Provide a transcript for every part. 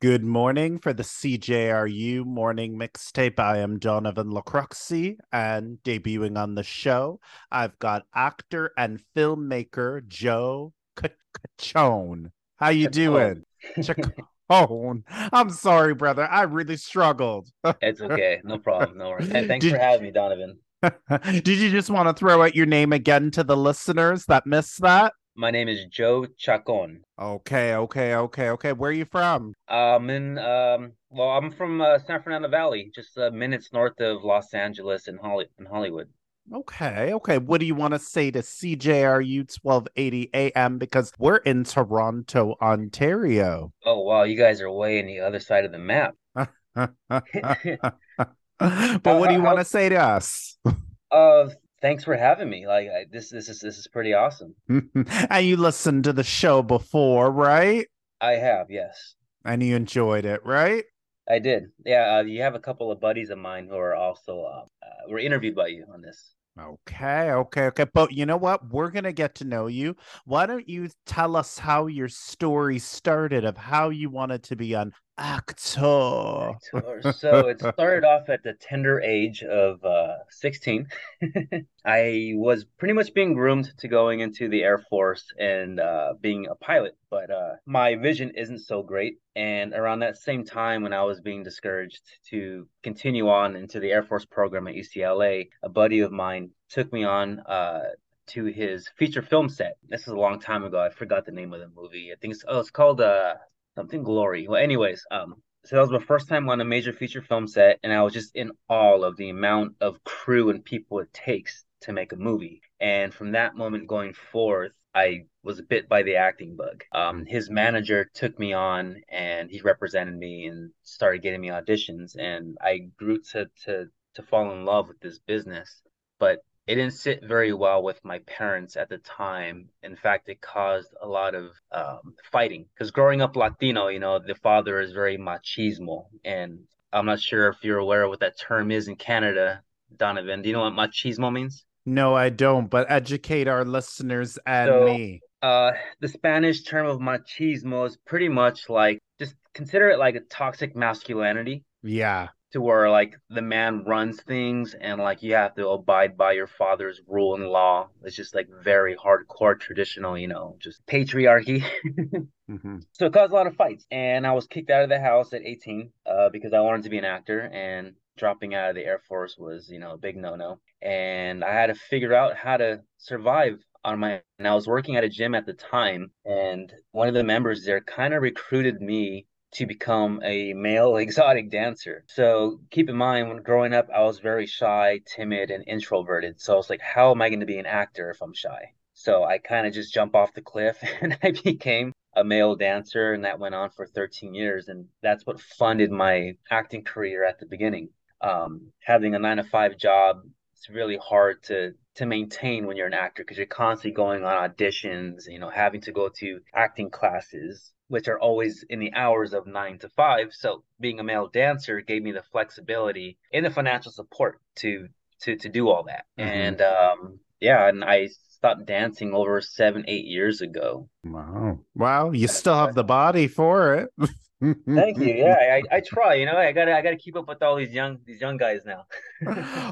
Good morning for the CJRU morning mixtape. I am Donovan Lacroxi, and debuting on the show, I've got actor and filmmaker Joe Cachone. How you doing? Chacone. I'm sorry, brother. I really struggled. it's okay. No problem. No worries. And thanks Did... for having me, Donovan. Did you just want to throw out your name again to the listeners that missed that? My name is Joe Chacon. Okay, okay, okay, okay. Where are you from? I'm in um well, I'm from uh, San Fernando Valley, just uh, minutes north of Los Angeles and Holly in Hollywood. Okay, okay. What do you want to say to CJRU 1280 AM because we're in Toronto, Ontario. Oh wow, you guys are way in the other side of the map. but what do you want to say to us? Uh thanks for having me. Like I, this, this is this is pretty awesome. and you listened to the show before, right? I have, yes. And you enjoyed it, right? I did. Yeah, uh, you have a couple of buddies of mine who are also uh, uh, were interviewed by you on this. Okay, okay, okay. But you know what? We're going to get to know you. Why don't you tell us how your story started of how you wanted to be an actor? So it started off at the tender age of uh, 16. I was pretty much being groomed to going into the Air Force and uh, being a pilot, but uh, my vision isn't so great. And around that same time, when I was being discouraged to continue on into the Air Force program at UCLA, a buddy of mine took me on uh, to his feature film set. This is a long time ago. I forgot the name of the movie. I think it's oh, it's called uh something glory. Well, anyways, um, so that was my first time on a major feature film set, and I was just in awe of the amount of crew and people it takes to make a movie. And from that moment going forth, I was bit by the acting bug. Um, his manager took me on, and he represented me and started getting me auditions, and I grew to to to fall in love with this business. But it didn't sit very well with my parents at the time. In fact, it caused a lot of um, fighting because growing up Latino, you know, the father is very machismo. And I'm not sure if you're aware of what that term is in Canada, Donovan. Do you know what machismo means? No, I don't, but educate our listeners and so, me. Uh, the Spanish term of machismo is pretty much like just consider it like a toxic masculinity. Yeah to where like the man runs things and like you have to abide by your father's rule and law. It's just like very hardcore traditional, you know, just patriarchy. mm-hmm. So it caused a lot of fights. And I was kicked out of the house at 18 uh, because I wanted to be an actor and dropping out of the Air Force was, you know, a big no no. And I had to figure out how to survive on my and I was working at a gym at the time and one of the members there kind of recruited me to become a male exotic dancer. So keep in mind, when growing up, I was very shy, timid, and introverted. So I was like, how am I going to be an actor if I'm shy? So I kind of just jump off the cliff and I became a male dancer, and that went on for 13 years. And that's what funded my acting career at the beginning. Um, having a nine to five job, it's really hard to to maintain when you're an actor because you're constantly going on auditions, you know, having to go to acting classes, which are always in the hours of nine to five. So being a male dancer gave me the flexibility and the financial support to to to do all that. Mm-hmm. And um, yeah, and I stopped dancing over seven, eight years ago. Wow. Wow. You still have the body for it. Thank you. Yeah, I, I try. You know, I gotta I gotta keep up with all these young these young guys now.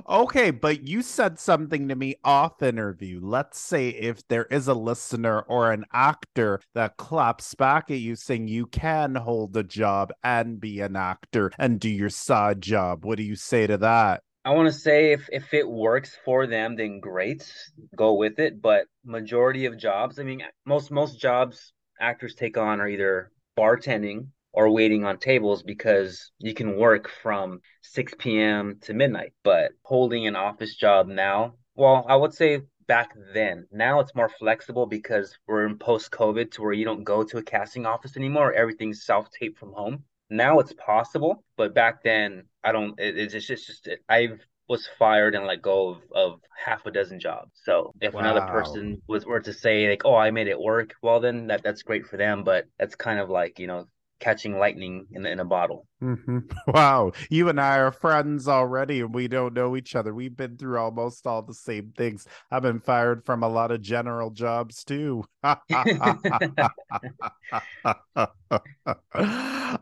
okay, but you said something to me off interview. Let's say if there is a listener or an actor that claps back at you saying you can hold a job and be an actor and do your side job. What do you say to that? I want to say if if it works for them, then great, go with it. But majority of jobs, I mean, most most jobs actors take on are either bartending or waiting on tables because you can work from 6 p.m. to midnight. But holding an office job now, well, I would say back then. Now it's more flexible because we're in post COVID to where you don't go to a casting office anymore. Everything's self taped from home. Now it's possible, but back then I don't. It, it's just, it's just it, I've was fired and let go of, of half a dozen jobs. So if wow. another person was were to say like, "Oh, I made it work," well then that that's great for them. But that's kind of like you know catching lightning in, in a bottle. Mm-hmm. Wow. You and I are friends already, and we don't know each other. We've been through almost all the same things. I've been fired from a lot of general jobs too. all right.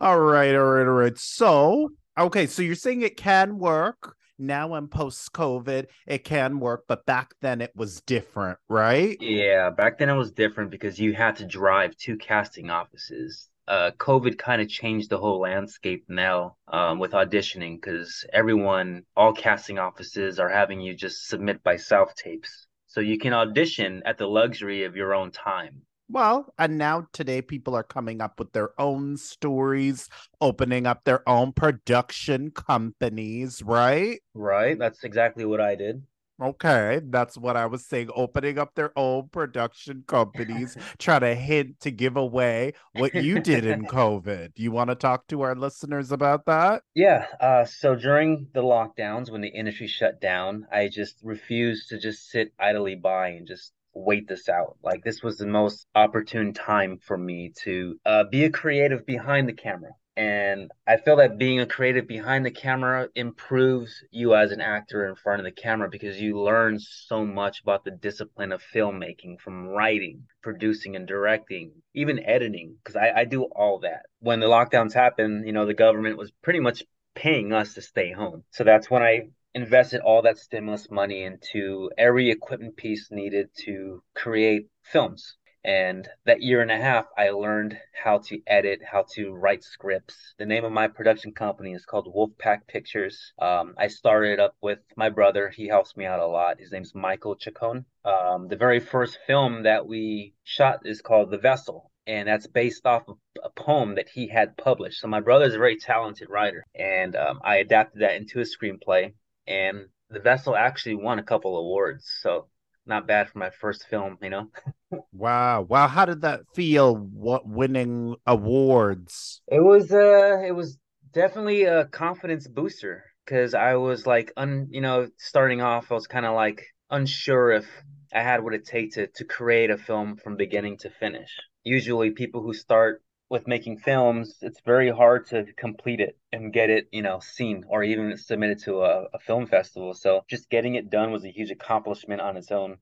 All right. All right. So, okay. So you're saying it can work now in post COVID, it can work, but back then it was different, right? Yeah, back then it was different because you had to drive to casting offices uh, COVID kind of changed the whole landscape now um, with auditioning because everyone, all casting offices are having you just submit by self tapes. So you can audition at the luxury of your own time. Well, and now today people are coming up with their own stories, opening up their own production companies, right? Right. That's exactly what I did. Okay, that's what I was saying. Opening up their own production companies, trying to hint to give away what you did in COVID. You want to talk to our listeners about that? Yeah. Uh, so during the lockdowns, when the industry shut down, I just refused to just sit idly by and just wait this out. Like this was the most opportune time for me to uh, be a creative behind the camera. And I feel that being a creative behind the camera improves you as an actor in front of the camera because you learn so much about the discipline of filmmaking from writing, producing, and directing, even editing, because I, I do all that. When the lockdowns happened, you know, the government was pretty much paying us to stay home. So that's when I invested all that stimulus money into every equipment piece needed to create films and that year and a half, I learned how to edit, how to write scripts. The name of my production company is called Wolfpack Pictures. Um, I started up with my brother. He helps me out a lot. His name's Michael Chacon. Um, the very first film that we shot is called The Vessel. And that's based off of a poem that he had published. So my brother is a very talented writer, and um, I adapted that into a screenplay. And The Vessel actually won a couple awards. So not bad for my first film, you know. wow, wow! How did that feel? What winning awards? It was uh, it was definitely a confidence booster because I was like, un, you know, starting off, I was kind of like unsure if I had what it takes to to create a film from beginning to finish. Usually, people who start with making films, it's very hard to complete it and get it, you know, seen or even submitted to a, a film festival. So just getting it done was a huge accomplishment on its own.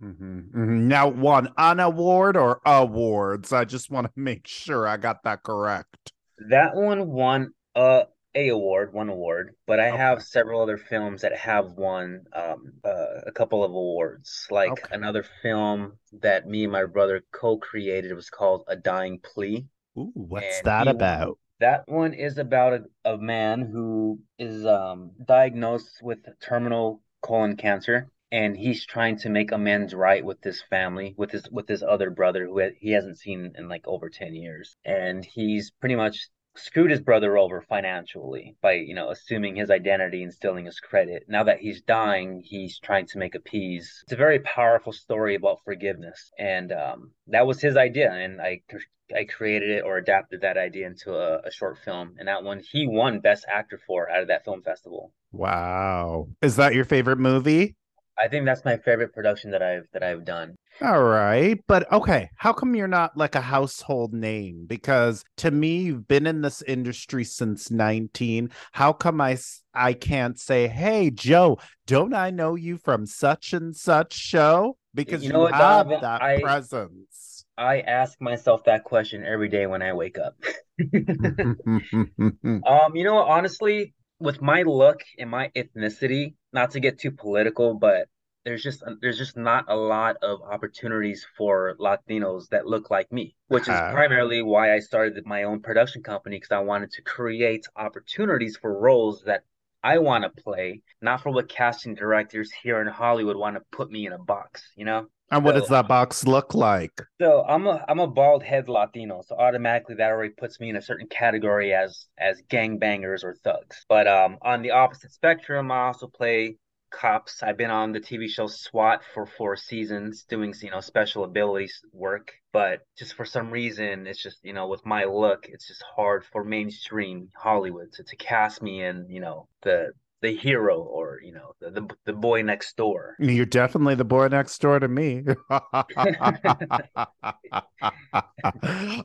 Mm-hmm. Mm-hmm. Now, won an award or awards? I just want to make sure I got that correct. That one won a a award, one award, but I okay. have several other films that have won um, uh, a couple of awards. Like okay. another film that me and my brother co-created was called A Dying Plea. Ooh, what's and that about? Won. That one is about a, a man who is um, diagnosed with terminal colon cancer, and he's trying to make amends right with his family, with his with his other brother who he hasn't seen in like over ten years, and he's pretty much screwed his brother over financially by you know assuming his identity and stealing his credit. Now that he's dying he's trying to make a peace it's a very powerful story about forgiveness. And um, that was his idea. And i i created it or adapted that idea into a, a short film. And that one he won best actor for out of that film festival. Wow. Is that your favorite movie I think that's my favorite production that I've that I've done. All right, but okay, how come you're not like a household name? Because to me, you've been in this industry since 19. How come I I can't say, "Hey, Joe, don't I know you from such and such show?" Because you, know you have Donovan, that I, presence. I ask myself that question every day when I wake up. um, you know, honestly, with my look and my ethnicity, not to get too political, but there's just there's just not a lot of opportunities for Latinos that look like me, which is uh, primarily why I started my own production company because I wanted to create opportunities for roles that I want to play, not for what casting directors here in Hollywood want to put me in a box, you know? And what so, does that box look like? So I'm a I'm a bald head Latino, so automatically that already puts me in a certain category as as gangbangers or thugs. But um, on the opposite spectrum, I also play cops. I've been on the TV show SWAT for four seasons, doing you know special abilities work. But just for some reason, it's just you know with my look, it's just hard for mainstream Hollywood to, to cast me in you know the the hero or you know the, the, the boy next door. You're definitely the boy next door to me.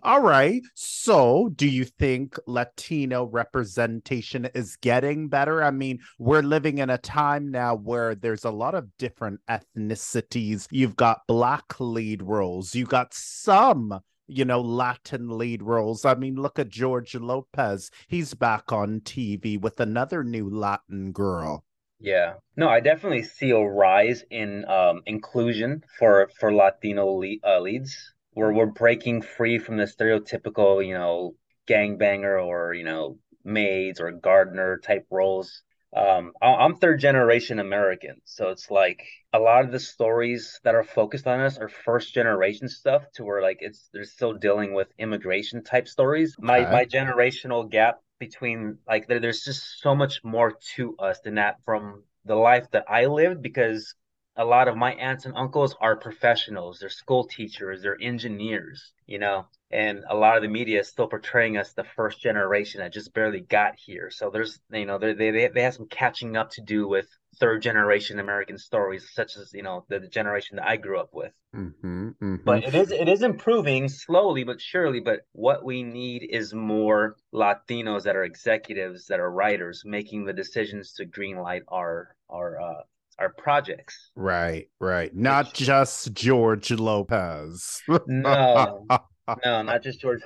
All right. So do you think latino representation is getting better? I mean we're living in a time now where there's a lot of different ethnicities. You've got black lead roles. You got some you know, Latin lead roles. I mean, look at George Lopez. He's back on TV with another new Latin girl. Yeah. No, I definitely see a rise in um, inclusion for for Latino le- uh, leads. Where we're breaking free from the stereotypical, you know, gangbanger or you know maids or gardener type roles um, I'm third generation American, so it's like a lot of the stories that are focused on us are first generation stuff, to where like it's they're still dealing with immigration type stories. Okay. My my generational gap between like there, there's just so much more to us than that from the life that I lived because a lot of my aunts and uncles are professionals, they're school teachers, they're engineers, you know and a lot of the media is still portraying us the first generation that just barely got here. So there's you know they they they have some catching up to do with third generation American stories, such as you know the, the generation that I grew up with. Mm-hmm, mm-hmm. But it is it is improving slowly but surely. But what we need is more Latinos that are executives, that are writers, making the decisions to greenlight our our uh, our projects. Right, right. Not Which, just George Lopez. no, no, not just George.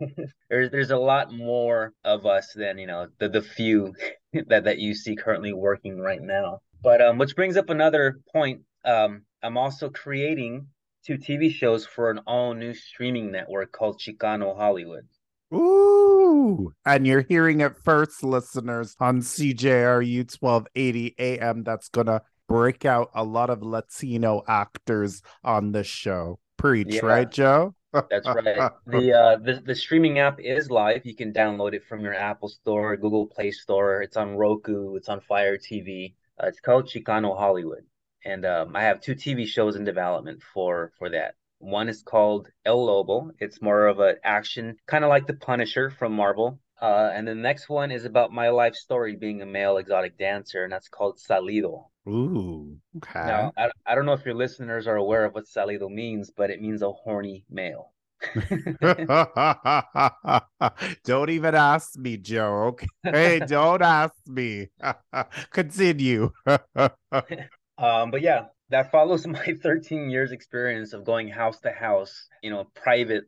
there's there's a lot more of us than you know the the few that that you see currently working right now. But um, which brings up another point. Um, I'm also creating two TV shows for an all new streaming network called Chicano Hollywood. Ooh, and you're hearing it first, listeners, on CJRU 1280 AM. That's gonna break out a lot of Latino actors on this show. Preach, yeah. right, Joe? That's right. The uh the, the streaming app is live. You can download it from your Apple Store, Google Play Store. It's on Roku. It's on Fire TV. Uh, it's called Chicano Hollywood, and um, I have two TV shows in development for for that. One is called El Lobo. It's more of an action, kind of like the Punisher from Marvel. Uh, and the next one is about my life story being a male exotic dancer, and that's called Salido. Ooh, okay. Now, I, I don't know if your listeners are aware of what salido means, but it means a horny male. don't even ask me, Joe. Okay, don't ask me. Continue. um, but yeah, that follows my 13 years experience of going house to house, you know, private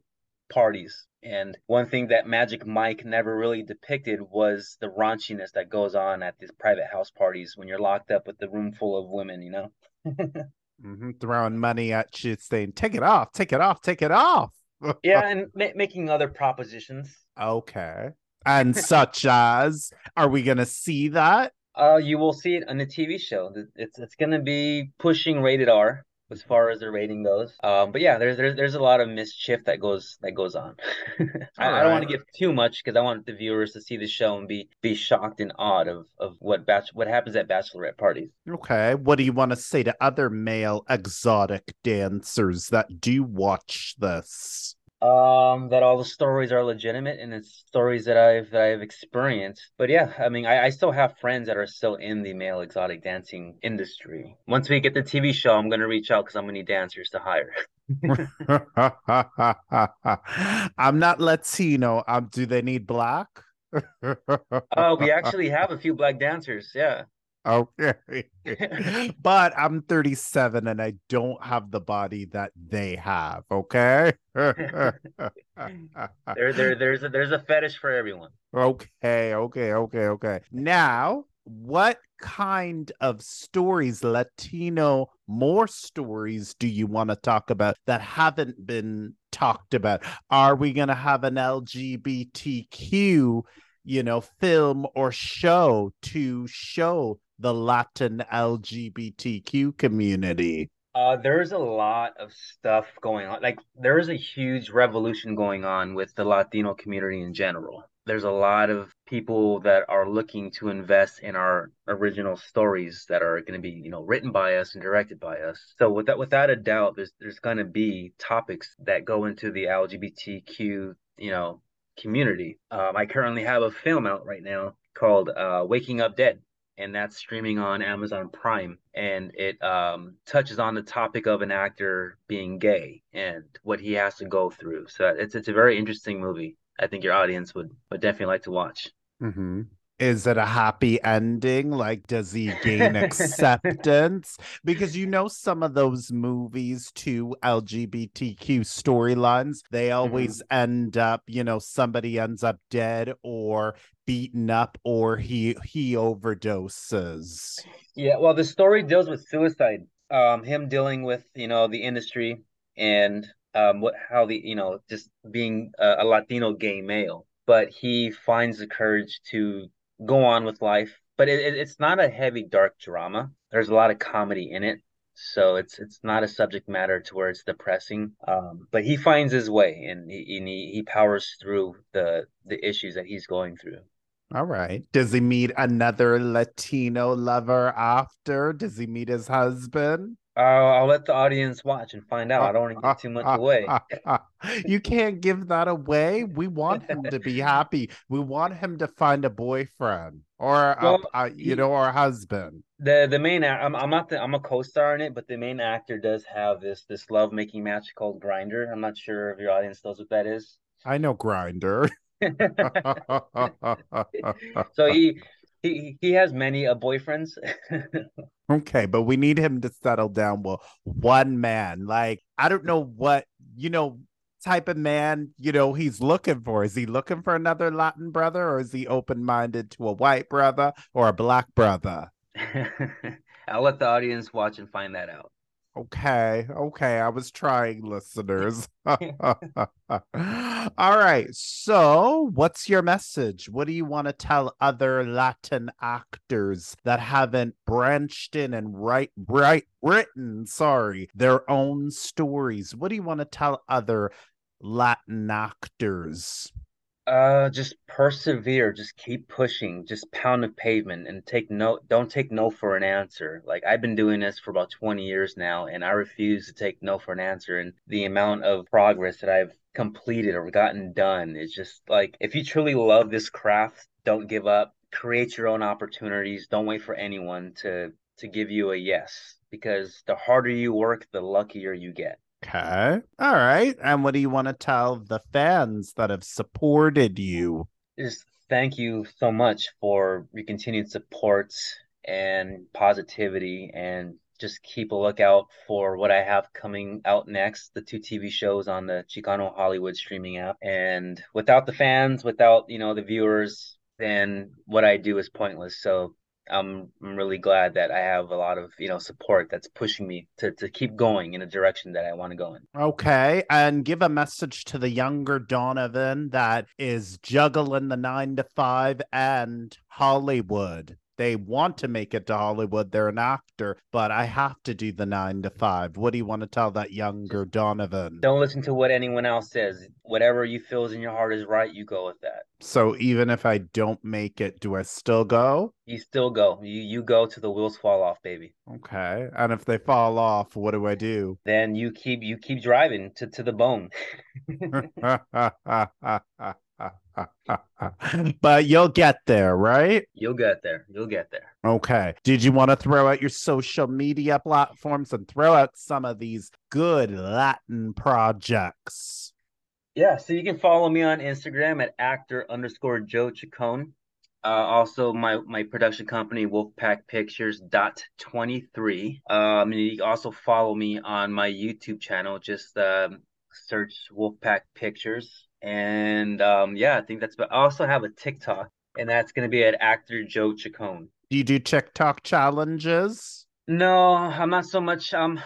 parties and one thing that Magic Mike never really depicted was the raunchiness that goes on at these private house parties when you're locked up with the room full of women, you know? mm-hmm. Throwing money at you, saying, take it off, take it off, take it off. yeah, and ma- making other propositions. Okay. And such as, are we going to see that? Uh, you will see it on the TV show. It's it's going to be pushing rated R as far as the rating goes. Um, but yeah, there's there's there's a lot of mischief that goes that goes on. I, right. I, don't want to give too much because I want the viewers to see the show and be be shocked and awed of of what bach- what happens at bachelorette parties. Okay, what do you want to say to other male exotic dancers that do watch this? Um that all the stories are legitimate and it's stories that i've that i've experienced. But yeah i mean I, I still have friends that are still in the male exotic dancing industry. Once we get the tv show i'm going to reach out because i'm going to need dancers to hire. I'm not latino. Um do they need black? Oh we actually have a few black dancers yeah Okay. but I'm 37 and I don't have the body that they have. Okay. there, there, there's a, there's a fetish for everyone. Okay. Okay. Okay. Okay. Now, what kind of stories, Latino, more stories do you want to talk about that haven't been talked about? Are we going to have an LGBTQ, you know, film or show to show the Latin LGBTQ community? Uh, there's a lot of stuff going on. Like, there's a huge revolution going on with the Latino community in general. There's a lot of people that are looking to invest in our original stories that are going to be, you know, written by us and directed by us. So, without without a doubt, there's there's going to be topics that go into the LGBTQ, you know, community. Um, I currently have a film out right now called uh, "Waking Up Dead," and that's streaming on Amazon Prime. And it um, touches on the topic of an actor being gay and what he has to go through. So it's it's a very interesting movie. I think your audience would would definitely like to watch. Mm-hmm is it a happy ending? Like, does he gain acceptance? Because you know, some of those movies, too, LGBTQ storylines, they always mm-hmm. end up, you know, somebody ends up dead or beaten up or he he overdoses. Yeah, well, the story deals with suicide. Um, him dealing with, you know, the industry and um what how the you know just being a, a Latino gay male but he finds the courage to go on with life. But it, it, it's not a heavy dark drama. There's a lot of comedy in it, so it's it's not a subject matter to where it's depressing. Um, but he finds his way and he, and he he powers through the the issues that he's going through. All right. Does he meet another Latino lover after? Does he meet his husband? Uh, I'll let the audience watch and find out. I don't want to give too much away. you can't give that away. We want him to be happy. We want him to find a boyfriend or well, a, a, you know, or a husband. The the main I'm I'm not the, I'm a co-star in it, but the main actor does have this this love making match called Grindr. I'm not sure if your audience knows what that is. I know Grindr. so he he he has many uh, boyfriends. okay, but we need him to settle down with one man. Like I don't know what you know type of man you know he's looking for. Is he looking for another Latin brother, or is he open minded to a white brother or a black brother? I'll let the audience watch and find that out. Okay, okay. I was trying, listeners. All right. So, what's your message? What do you want to tell other Latin actors that haven't branched in and write, write, written, sorry, their own stories? What do you want to tell other Latin actors? Uh, just persevere. Just keep pushing. Just pound the pavement and take no. Don't take no for an answer. Like I've been doing this for about twenty years now, and I refuse to take no for an answer. And the amount of progress that I've completed or gotten done is just like if you truly love this craft, don't give up. Create your own opportunities. Don't wait for anyone to to give you a yes because the harder you work, the luckier you get. Okay. All right. And what do you want to tell the fans that have supported you? Just thank you so much for your continued support and positivity and just keep a lookout for what I have coming out next, the two TV shows on the Chicano Hollywood streaming app. And without the fans, without, you know, the viewers, then what I do is pointless. So I'm, I'm really glad that I have a lot of you know support that's pushing me to to keep going in a direction that I want to go in. Okay, and give a message to the younger Donovan that is juggling the nine to five and Hollywood they want to make it to Hollywood. They're an actor, but I have to do the nine to five. What do you want to tell that younger Donovan? Don't listen to what anyone else says. Whatever you feel is in your heart is right. You go with that. So even if I don't make it, do I still go? You still go. You you go to the wheels fall off, baby. Okay. And if they fall off, what do I do? Then you keep you keep driving to to the bone. but you'll get there, right? You'll get there. You'll get there. Okay. Did you want to throw out your social media platforms and throw out some of these good Latin projects? Yeah, so you can follow me on Instagram at actor underscore Joe Chacon. Uh, also, my my production company Wolfpack Pictures dot twenty three. Um, you can also follow me on my YouTube channel. Just um, search Wolfpack Pictures and um, yeah, I think that's. But I also have a TikTok, and that's going to be at actor Joe Chacon. Do you do TikTok challenges? No, I'm not so much. Um,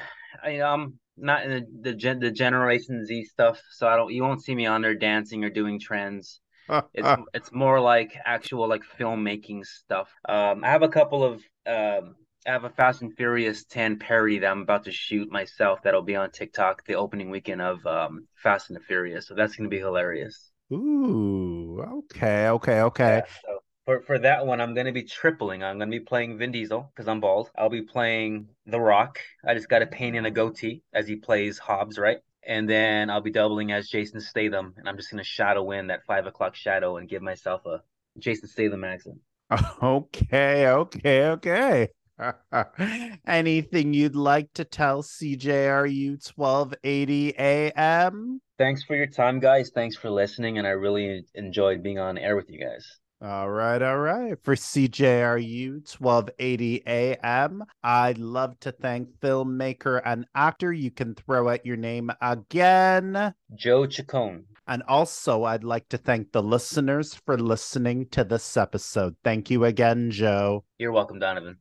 I, am not in the the, gen, the Generation Z stuff, so I don't. You won't see me on there dancing or doing trends. it's it's more like actual like filmmaking stuff. Um, I have a couple of um I have a Fast and Furious 10 parody that I'm about to shoot myself that'll be on TikTok the opening weekend of um, Fast and the Furious. So that's going to be hilarious. Ooh, okay, okay, okay. Yeah, so for, for that one, I'm going to be tripling. I'm going to be playing Vin Diesel because I'm bald. I'll be playing The Rock. I just got a paint in a goatee as he plays Hobbs, right? And then I'll be doubling as Jason Statham. And I'm just going to shadow in that five o'clock shadow and give myself a Jason Statham accent. Okay, okay, okay. Anything you'd like to tell CJRU 1280 AM? Thanks for your time, guys. Thanks for listening. And I really enjoyed being on air with you guys. All right, all right. For CJRU 1280 AM, I'd love to thank filmmaker and actor. You can throw out your name again. Joe Chacon. And also, I'd like to thank the listeners for listening to this episode. Thank you again, Joe. You're welcome, Donovan.